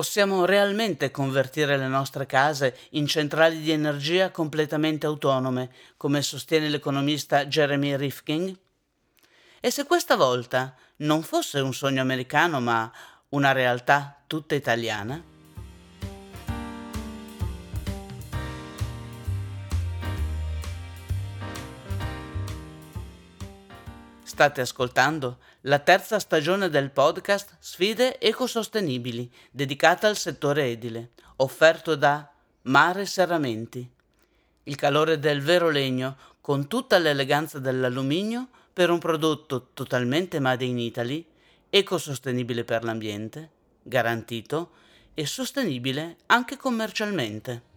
Possiamo realmente convertire le nostre case in centrali di energia completamente autonome, come sostiene l'economista Jeremy Rifkin? E se questa volta non fosse un sogno americano, ma una realtà tutta italiana? State ascoltando la terza stagione del podcast Sfide ecosostenibili, dedicata al settore edile, offerto da Mare Serramenti. Il calore del vero legno, con tutta l'eleganza dell'alluminio, per un prodotto totalmente made in Italy, ecosostenibile per l'ambiente, garantito e sostenibile anche commercialmente.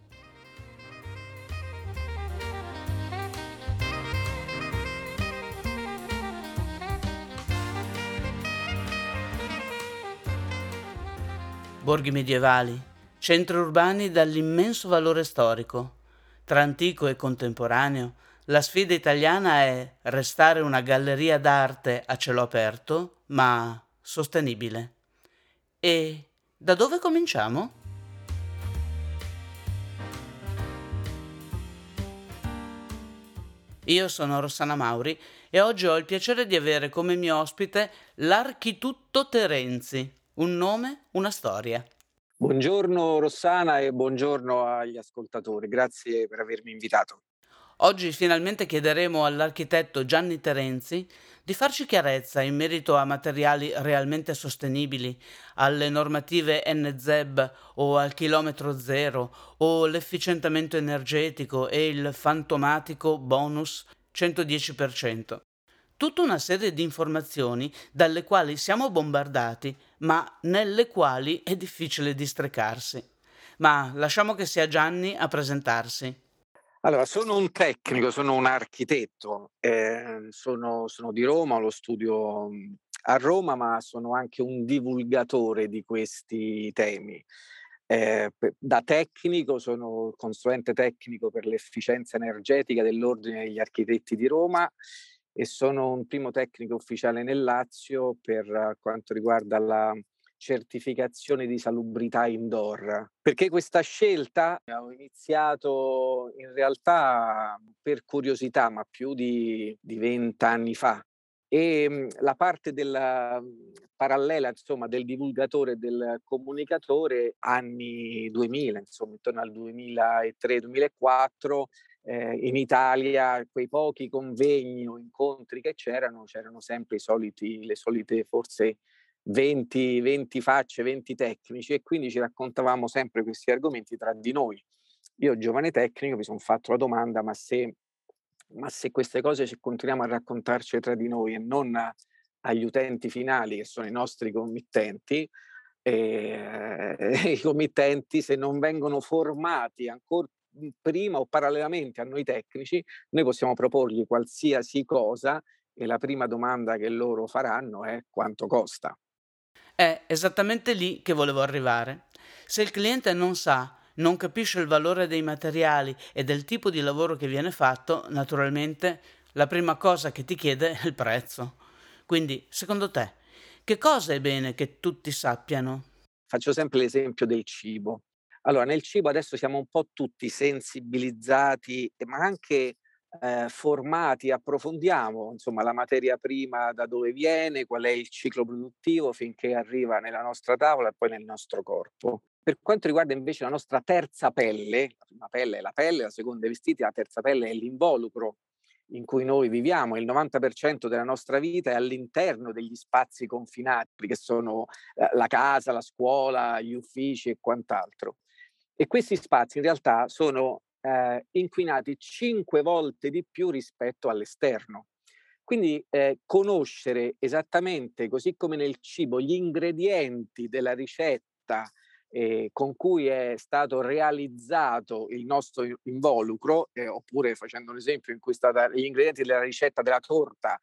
Borghi medievali, centri urbani dall'immenso valore storico. Tra antico e contemporaneo, la sfida italiana è restare una galleria d'arte a cielo aperto, ma sostenibile. E da dove cominciamo? Io sono Rossana Mauri e oggi ho il piacere di avere come mio ospite l'architutto Terenzi. Un nome, una storia. Buongiorno Rossana e buongiorno agli ascoltatori, grazie per avermi invitato. Oggi finalmente chiederemo all'architetto Gianni Terenzi di farci chiarezza in merito a materiali realmente sostenibili, alle normative NZEB o al chilometro zero o l'efficientamento energetico e il fantomatico bonus 110% tutta una serie di informazioni dalle quali siamo bombardati, ma nelle quali è difficile distrecarsi. Ma lasciamo che sia Gianni a presentarsi. Allora, sono un tecnico, sono un architetto, eh, sono, sono, di Roma, lo studio a Roma, ma sono anche un divulgatore di questi temi. Eh, da tecnico sono consulente tecnico per l'efficienza energetica dell'Ordine degli Architetti di Roma e sono un primo tecnico ufficiale nel Lazio per quanto riguarda la certificazione di salubrità indoor. Perché questa scelta? Ho iniziato in realtà per curiosità, ma più di, vent'anni fa. E mhmm, la parte della mhmm, parallela, insomma, del divulgatore e del comunicatore anni 2000, insomma, intorno al 2003-2004, eh, in Italia quei pochi convegni o incontri che c'erano, c'erano sempre i soliti, le solite forse 20, 20 facce, 20 tecnici e quindi ci raccontavamo sempre questi argomenti tra di noi. Io, giovane tecnico, mi sono fatto la domanda, ma se, ma se queste cose ci continuiamo a raccontarci tra di noi e non agli utenti finali, che sono i nostri committenti, eh, i committenti, se non vengono formati ancora prima o parallelamente a noi tecnici, noi possiamo proporgli qualsiasi cosa e la prima domanda che loro faranno è quanto costa. È esattamente lì che volevo arrivare. Se il cliente non sa, non capisce il valore dei materiali e del tipo di lavoro che viene fatto, naturalmente la prima cosa che ti chiede è il prezzo. Quindi, secondo te, che cosa è bene che tutti sappiano? Faccio sempre l'esempio del cibo. Allora, nel cibo adesso siamo un po' tutti sensibilizzati, ma anche eh, formati, approfondiamo insomma la materia prima da dove viene, qual è il ciclo produttivo finché arriva nella nostra tavola e poi nel nostro corpo. Per quanto riguarda invece la nostra terza pelle, la prima pelle è la pelle, la seconda è i vestiti, la terza pelle è l'involucro in cui noi viviamo, il 90% della nostra vita è all'interno degli spazi confinati, che sono eh, la casa, la scuola, gli uffici e quant'altro. E questi spazi in realtà sono eh, inquinati cinque volte di più rispetto all'esterno. Quindi eh, conoscere esattamente, così come nel cibo, gli ingredienti della ricetta eh, con cui è stato realizzato il nostro involucro, eh, oppure facendo un esempio in cui è stata gli ingredienti della ricetta della torta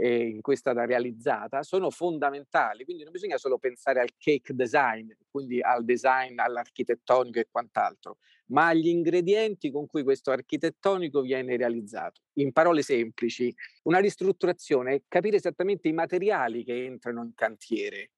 eh, in stata realizzata sono fondamentali. Quindi non bisogna solo pensare al cake design, quindi al design, all'architettonico e quant'altro, ma agli ingredienti con cui questo architettonico viene realizzato. In parole semplici, una ristrutturazione è capire esattamente i materiali che entrano in cantiere.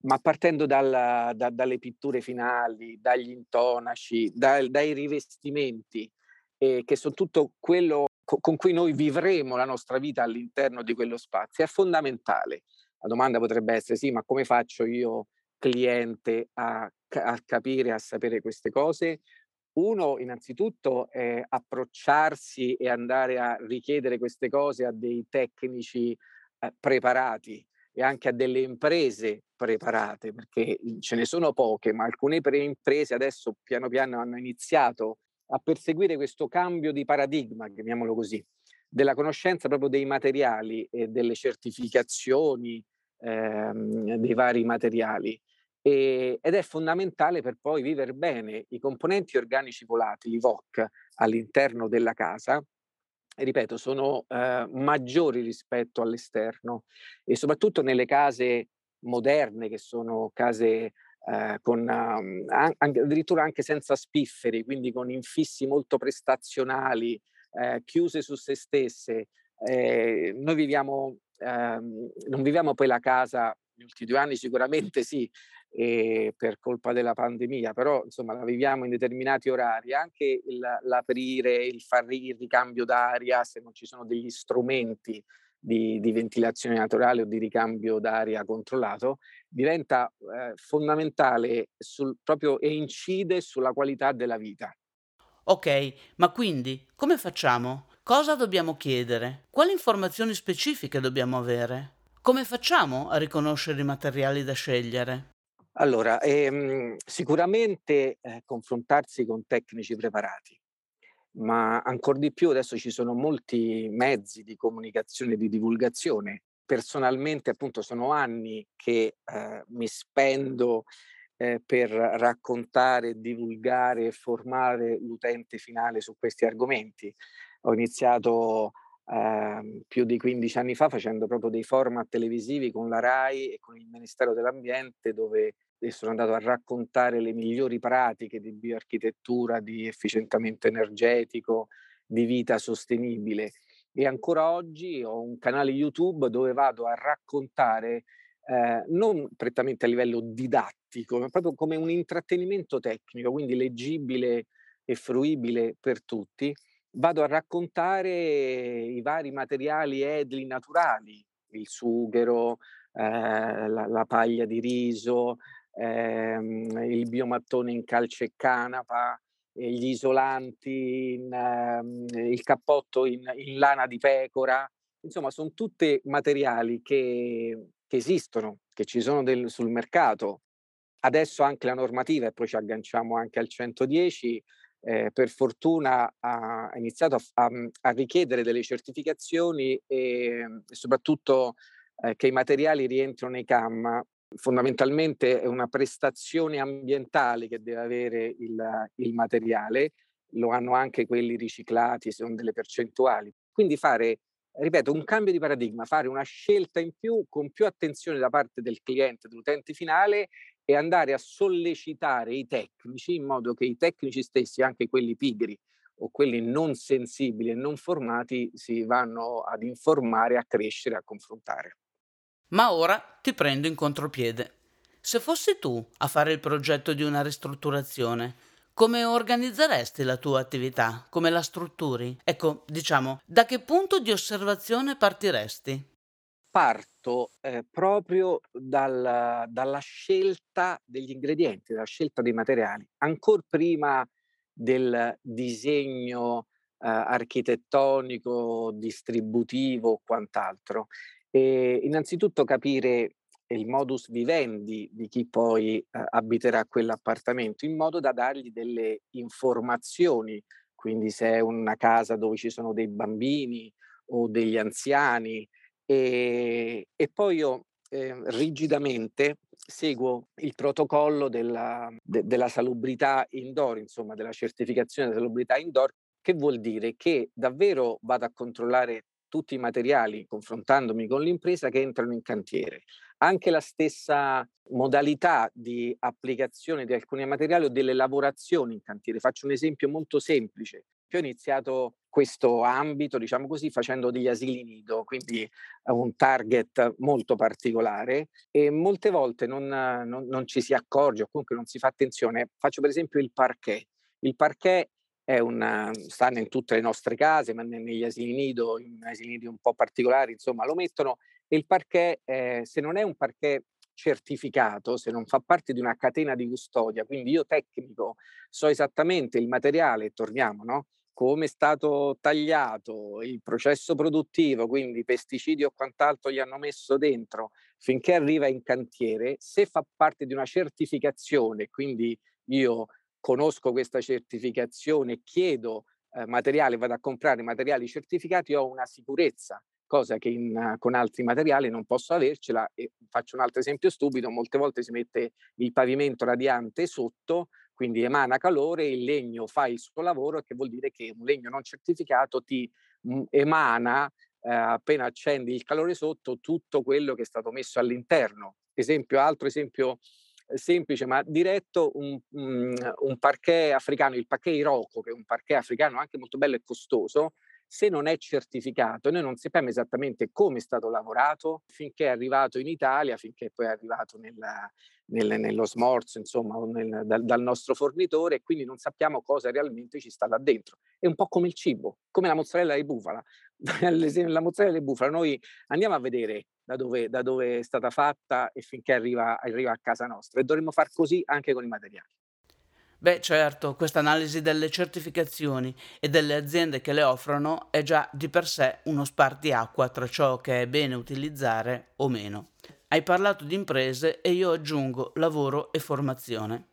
ma partendo dal, da, dalle pitture finali, dagli intonaci, dai, dai rivestimenti, eh, che sono tutto quello con cui noi vivremo la nostra vita all'interno di quello spazio, è fondamentale. La domanda potrebbe essere sì, ma come faccio io, cliente, a, a capire, a sapere queste cose? Uno, innanzitutto, è approcciarsi e andare a richiedere queste cose a dei tecnici eh, preparati e anche a delle imprese preparate, perché ce ne sono poche, ma alcune pre- imprese adesso piano piano hanno iniziato a perseguire questo cambio di paradigma, chiamiamolo così, della conoscenza proprio dei materiali e delle certificazioni ehm, dei vari materiali. E, ed è fondamentale per poi vivere bene i componenti organici volatili, VOC, all'interno della casa, ripeto, sono eh, maggiori rispetto all'esterno e soprattutto nelle case moderne, che sono case eh, con, um, an- addirittura anche senza spifferi, quindi con infissi molto prestazionali, eh, chiuse su se stesse. Eh, noi viviamo, ehm, non viviamo poi la casa, negli ultimi due anni sicuramente sì, eh, per colpa della pandemia, però insomma la viviamo in determinati orari, anche il, l'aprire, il fare il ricambio d'aria, se non ci sono degli strumenti di, di ventilazione naturale o di ricambio d'aria controllato, diventa eh, fondamentale sul, proprio e incide sulla qualità della vita. Ok, ma quindi come facciamo? Cosa dobbiamo chiedere? Quali informazioni specifiche dobbiamo avere? Come facciamo a riconoscere i materiali da scegliere? Allora, ehm, sicuramente eh, confrontarsi con tecnici preparati, ma ancora di più adesso ci sono molti mezzi di comunicazione e di divulgazione. Personalmente, appunto, sono anni che eh, mi spendo eh, per raccontare, divulgare e formare l'utente finale su questi argomenti. Ho iniziato eh, più di 15 anni fa facendo proprio dei format televisivi con la RAI e con il Ministero dell'Ambiente dove sono andato a raccontare le migliori pratiche di bioarchitettura, di efficientamento energetico, di vita sostenibile. E ancora oggi ho un canale YouTube dove vado a raccontare eh, non prettamente a livello didattico, ma proprio come un intrattenimento tecnico, quindi leggibile e fruibile per tutti. Vado a raccontare i vari materiali edili naturali, il sughero, eh, la, la, paglia di riso, ehm, il biomattone in calce e canapa, gli isolanti, in, ehm, il cappotto in, in, lana di pecora, insomma sono tutti materiali che, che esistono, che ci sono del, sul mercato. Adesso anche la normativa, e poi ci agganciamo anche al 110, eh, per fortuna ha iniziato a, a, a, richiedere delle certificazioni e, e soprattutto eh, che i materiali rientrano nei CAM fondamentalmente è una prestazione ambientale che deve avere il, il materiale, lo hanno anche quelli riciclati, sono delle percentuali. Quindi fare, ripeto, un cambio di paradigma, fare una scelta in più con più attenzione da parte del cliente, dell'utente finale e andare a sollecitare i tecnici in modo che i tecnici stessi, anche quelli pigri o quelli non sensibili e non formati, si vanno ad informare, a crescere, a confrontare. Ma ora ti prendo in contropiede. Se fossi tu a fare il progetto di una ristrutturazione, come organizzeresti la tua attività? Come la strutturi? Ecco, diciamo, da che punto di osservazione partiresti? Parto eh, proprio dal, dalla scelta degli ingredienti, dalla scelta dei materiali, ancora prima del disegno eh, architettonico, distributivo o quant'altro. E innanzitutto capire il modus vivendi di chi poi eh, abiterà quell'appartamento in modo da dargli delle informazioni, quindi se è una casa dove ci sono dei bambini o degli anziani e, e poi io eh, rigidamente seguo il protocollo della, de, della salubrità indoor, insomma della certificazione della salubrità indoor, che vuol dire che davvero vado a controllare tutti i materiali, confrontandomi con l'impresa, che entrano in cantiere. Anche la stessa modalità di applicazione di alcuni materiali o delle lavorazioni in cantiere. Faccio un esempio molto semplice. Io ho iniziato questo ambito, diciamo così, facendo degli asili nido, quindi un target molto particolare e molte volte non, non, non ci si accorge o comunque non si fa attenzione. Faccio per esempio il parquet. Il parquet una, sta in tutte le nostre case, ma negli asili nido, in asili nido un po' particolari, insomma, lo mettono. E il parquet, eh, se non è un parquet certificato, se non fa parte di una catena di custodia, quindi io tecnico so esattamente il materiale, torniamo, no? Come è stato tagliato, il processo produttivo, quindi pesticidi o quant'altro gli hanno messo dentro finché arriva in cantiere, se fa parte di una certificazione, quindi io conosco questa certificazione, chiedo eh, materiale, vado a comprare materiali certificati, ho una sicurezza cosa che in, con altri materiali non posso avercela. E faccio un altro esempio stupido, molte volte si mette il pavimento radiante sotto, quindi emana calore, il legno fa il suo lavoro, che vuol dire che un legno non certificato ti mh, emana eh, appena accendi il calore sotto tutto quello che è stato messo all'interno. Esempio, altro esempio eh, semplice ma diretto, un, un, un parquet africano, il parquet Iroko, che è un parquet africano anche molto bello e costoso, se non è certificato, noi non sappiamo esattamente come è stato lavorato finché è arrivato in Italia, finché poi è arrivato nella, nel, nello smorzo, insomma, nel, dal, dal, nostro fornitore e quindi non sappiamo cosa realmente ci sta là dentro. È un po' come il cibo, come la mozzarella di bufala. la mozzarella di bufala, noi andiamo a vedere da dove, da dove è stata fatta e finché arriva, arriva a casa nostra e dovremmo far così anche con i materiali. Beh, certo, questa analisi delle certificazioni e delle aziende che le offrono è già di per sé uno spartiacqua tra ciò che è bene utilizzare o meno. Hai parlato di imprese e io aggiungo lavoro e formazione.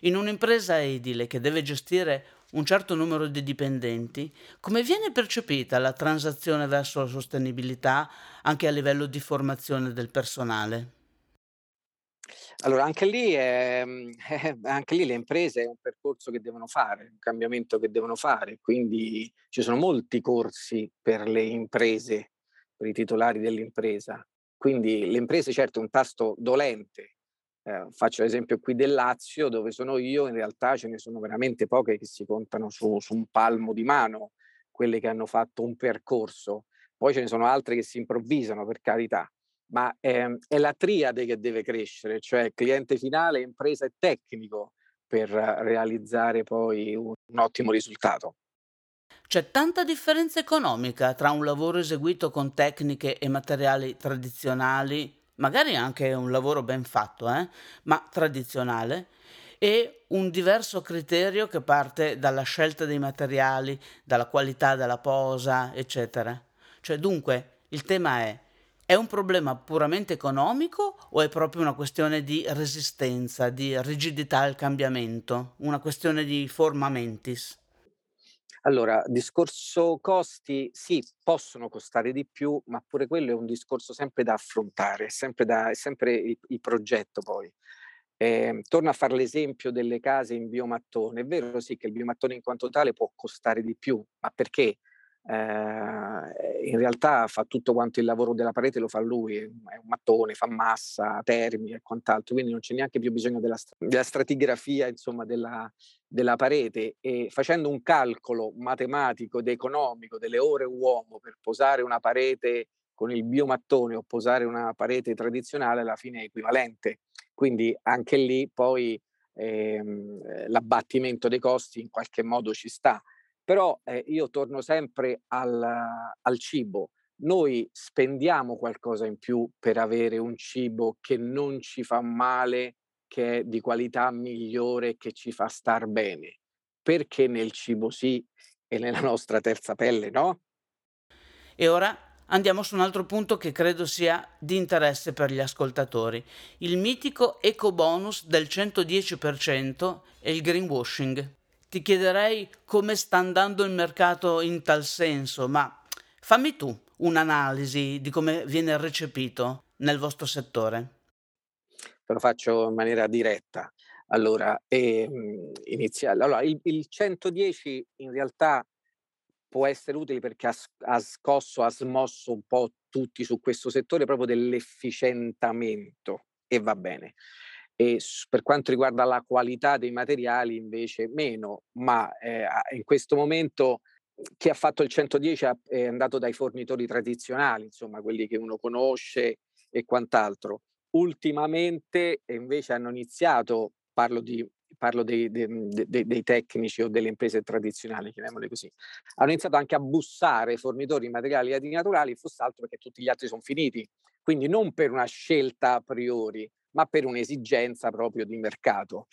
In un'impresa edile che deve gestire un certo numero di dipendenti, come viene percepita la transazione verso la sostenibilità anche a livello di formazione del personale? Allora, anche lì, è, eh, anche lì le imprese è un percorso che devono fare, un cambiamento che devono fare, quindi ci sono molti corsi per le imprese, per i titolari dell'impresa. Quindi le imprese, certo, è un tasto dolente. Eh, faccio l'esempio qui del Lazio, dove sono io, in realtà ce ne sono veramente poche che si contano su, su un palmo di mano, quelle che hanno fatto un percorso. Poi ce ne sono altre che si improvvisano, per carità ma è, è la triade che deve crescere, cioè cliente finale, impresa e tecnico per realizzare poi un, un ottimo risultato. C'è tanta differenza economica tra un lavoro eseguito con tecniche e materiali tradizionali, magari anche un lavoro ben fatto, eh? ma tradizionale, e un diverso criterio che parte dalla scelta dei materiali, dalla qualità della posa, eccetera. Cioè, dunque, il tema è è un problema puramente economico o è proprio una questione di resistenza, di rigidità al cambiamento, una questione di forma mentis? Allora, discorso costi, sì, possono costare di più, ma pure quello è un discorso sempre da affrontare, sempre da, è sempre il, il progetto poi. Eh, torno a fare l'esempio delle case in biomattone. È vero sì che il biomattone in quanto tale può costare di più, ma perché? Eh, in realtà fa tutto quanto il lavoro della parete lo fa lui, è un mattone, fa massa, termica e quant'altro, quindi non c'è neanche più bisogno della, della stratigrafia insomma, della, della, parete e facendo un calcolo matematico ed economico delle ore uomo per posare una parete con il biomattone o posare una parete tradizionale alla fine è equivalente. Quindi anche lì poi ehm, l'abbattimento dei costi in qualche modo ci sta però eh, io torno sempre al, al cibo. Noi spendiamo qualcosa in più per avere un cibo che non ci fa male, che è di qualità migliore, che ci fa star bene. Perché nel cibo sì e nella nostra terza pelle no? E ora andiamo su un altro punto che credo sia di interesse per gli ascoltatori. Il mitico eco bonus del 110% e il greenwashing ti chiederei come sta andando il mercato in tal senso, ma fammi tu un'analisi di come viene recepito nel vostro settore. Te lo faccio in maniera diretta. Allora, ehm, iniziale. Allora, il, il 110 in realtà può essere utile perché ha, ha scosso, ha smosso un po' tutti su questo settore proprio dell'efficientamento e va bene e per quanto riguarda la qualità dei materiali invece meno, ma eh, in questo momento chi ha fatto il 110 è andato dai fornitori tradizionali, insomma, quelli che uno conosce e quant'altro. Ultimamente invece hanno iniziato, parlo, di, parlo dei, dei, dei, dei, tecnici o delle imprese tradizionali, chiamiamole così, hanno iniziato anche a bussare fornitori di materiali antinaturali, fosse altro perché tutti gli altri sono finiti. Quindi non per una scelta a priori, ma per un'esigenza proprio di mercato.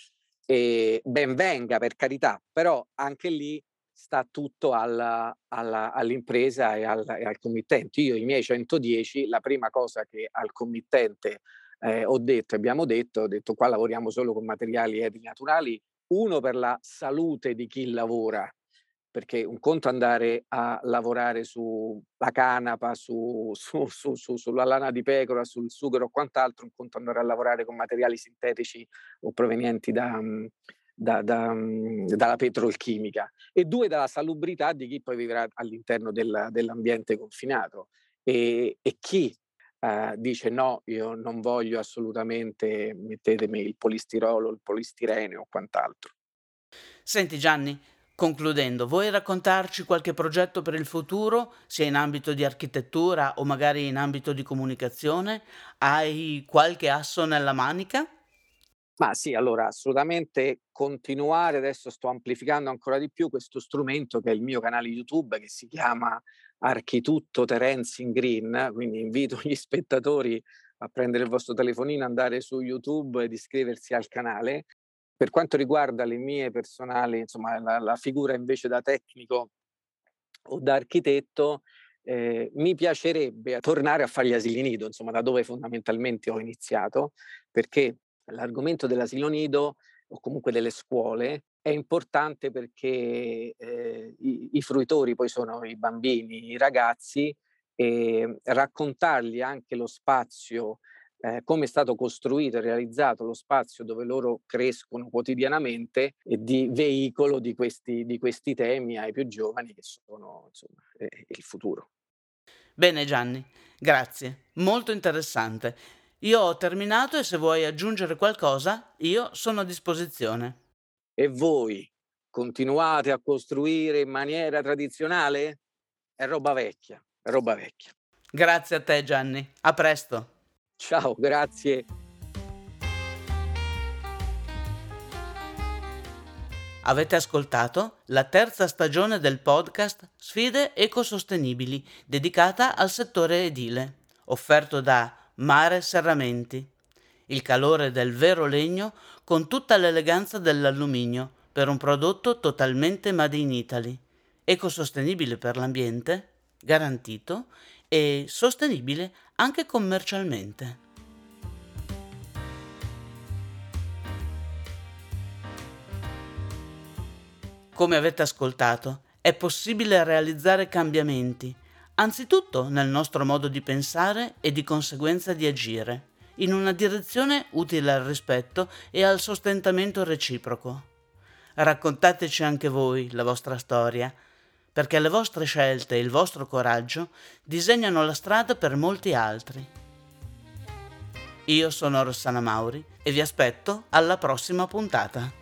E ben venga per carità, però anche lì sta tutto alla, alla, all'impresa e al, e al, committente. Io i miei 110, la prima cosa che al committente eh, ho detto, abbiamo detto, ho detto qua lavoriamo solo con materiali etili naturali, uno per la salute di chi lavora, perché un conto andare a lavorare sulla canapa, su, su, su, sulla lana di pecora, sul sughero o quant'altro, un conto andare a lavorare con materiali sintetici o provenienti da, da, da, dalla petrolchimica e due dalla salubrità di chi poi vivrà all'interno del, dell'ambiente confinato e, e chi Uh, dice no, io non voglio assolutamente, mettetemi il polistirolo, il polistirene o quant'altro. Senti Gianni, concludendo, vuoi raccontarci qualche progetto per il futuro, sia in ambito di architettura o magari in ambito di comunicazione? Hai qualche asso nella manica? Ma sì, allora assolutamente continuare, adesso sto amplificando ancora di più questo strumento che è il mio canale YouTube che si chiama Architutto Terence in Green, quindi invito gli spettatori a prendere il vostro telefonino, andare su YouTube ed iscriversi al canale. Per quanto riguarda le mie personali, insomma, la, la figura invece da tecnico o da architetto, eh, mi piacerebbe tornare a fare gli asili nido, insomma, da dove fondamentalmente ho iniziato, perché l'argomento dell'asilo nido o comunque delle scuole è importante perché eh, i, i, fruitori poi sono i bambini, i ragazzi e raccontargli anche lo spazio, eh, come è stato costruito e realizzato lo spazio dove loro crescono quotidianamente e di veicolo di questi, di questi temi ai più giovani che sono insomma, eh, il futuro. Bene Gianni, grazie, molto interessante. Io ho terminato e se vuoi aggiungere qualcosa, io sono a disposizione. E voi continuate a costruire in maniera tradizionale? È roba vecchia, è roba vecchia. Grazie a te Gianni, a presto. Ciao, grazie. Avete ascoltato la terza stagione del podcast Sfide ecosostenibili dedicata al settore edile, offerto da mare serramenti, il calore del vero legno con tutta l'eleganza dell'alluminio per un prodotto totalmente made in Italy, ecosostenibile per l'ambiente, garantito e sostenibile anche commercialmente. Come avete ascoltato, è possibile realizzare cambiamenti anzitutto nel nostro modo di pensare e di conseguenza di agire, in una direzione utile al rispetto e al sostentamento reciproco. Raccontateci anche voi la vostra storia, perché le vostre scelte e il vostro coraggio disegnano la strada per molti altri. Io sono Rossana Mauri e vi aspetto alla prossima puntata.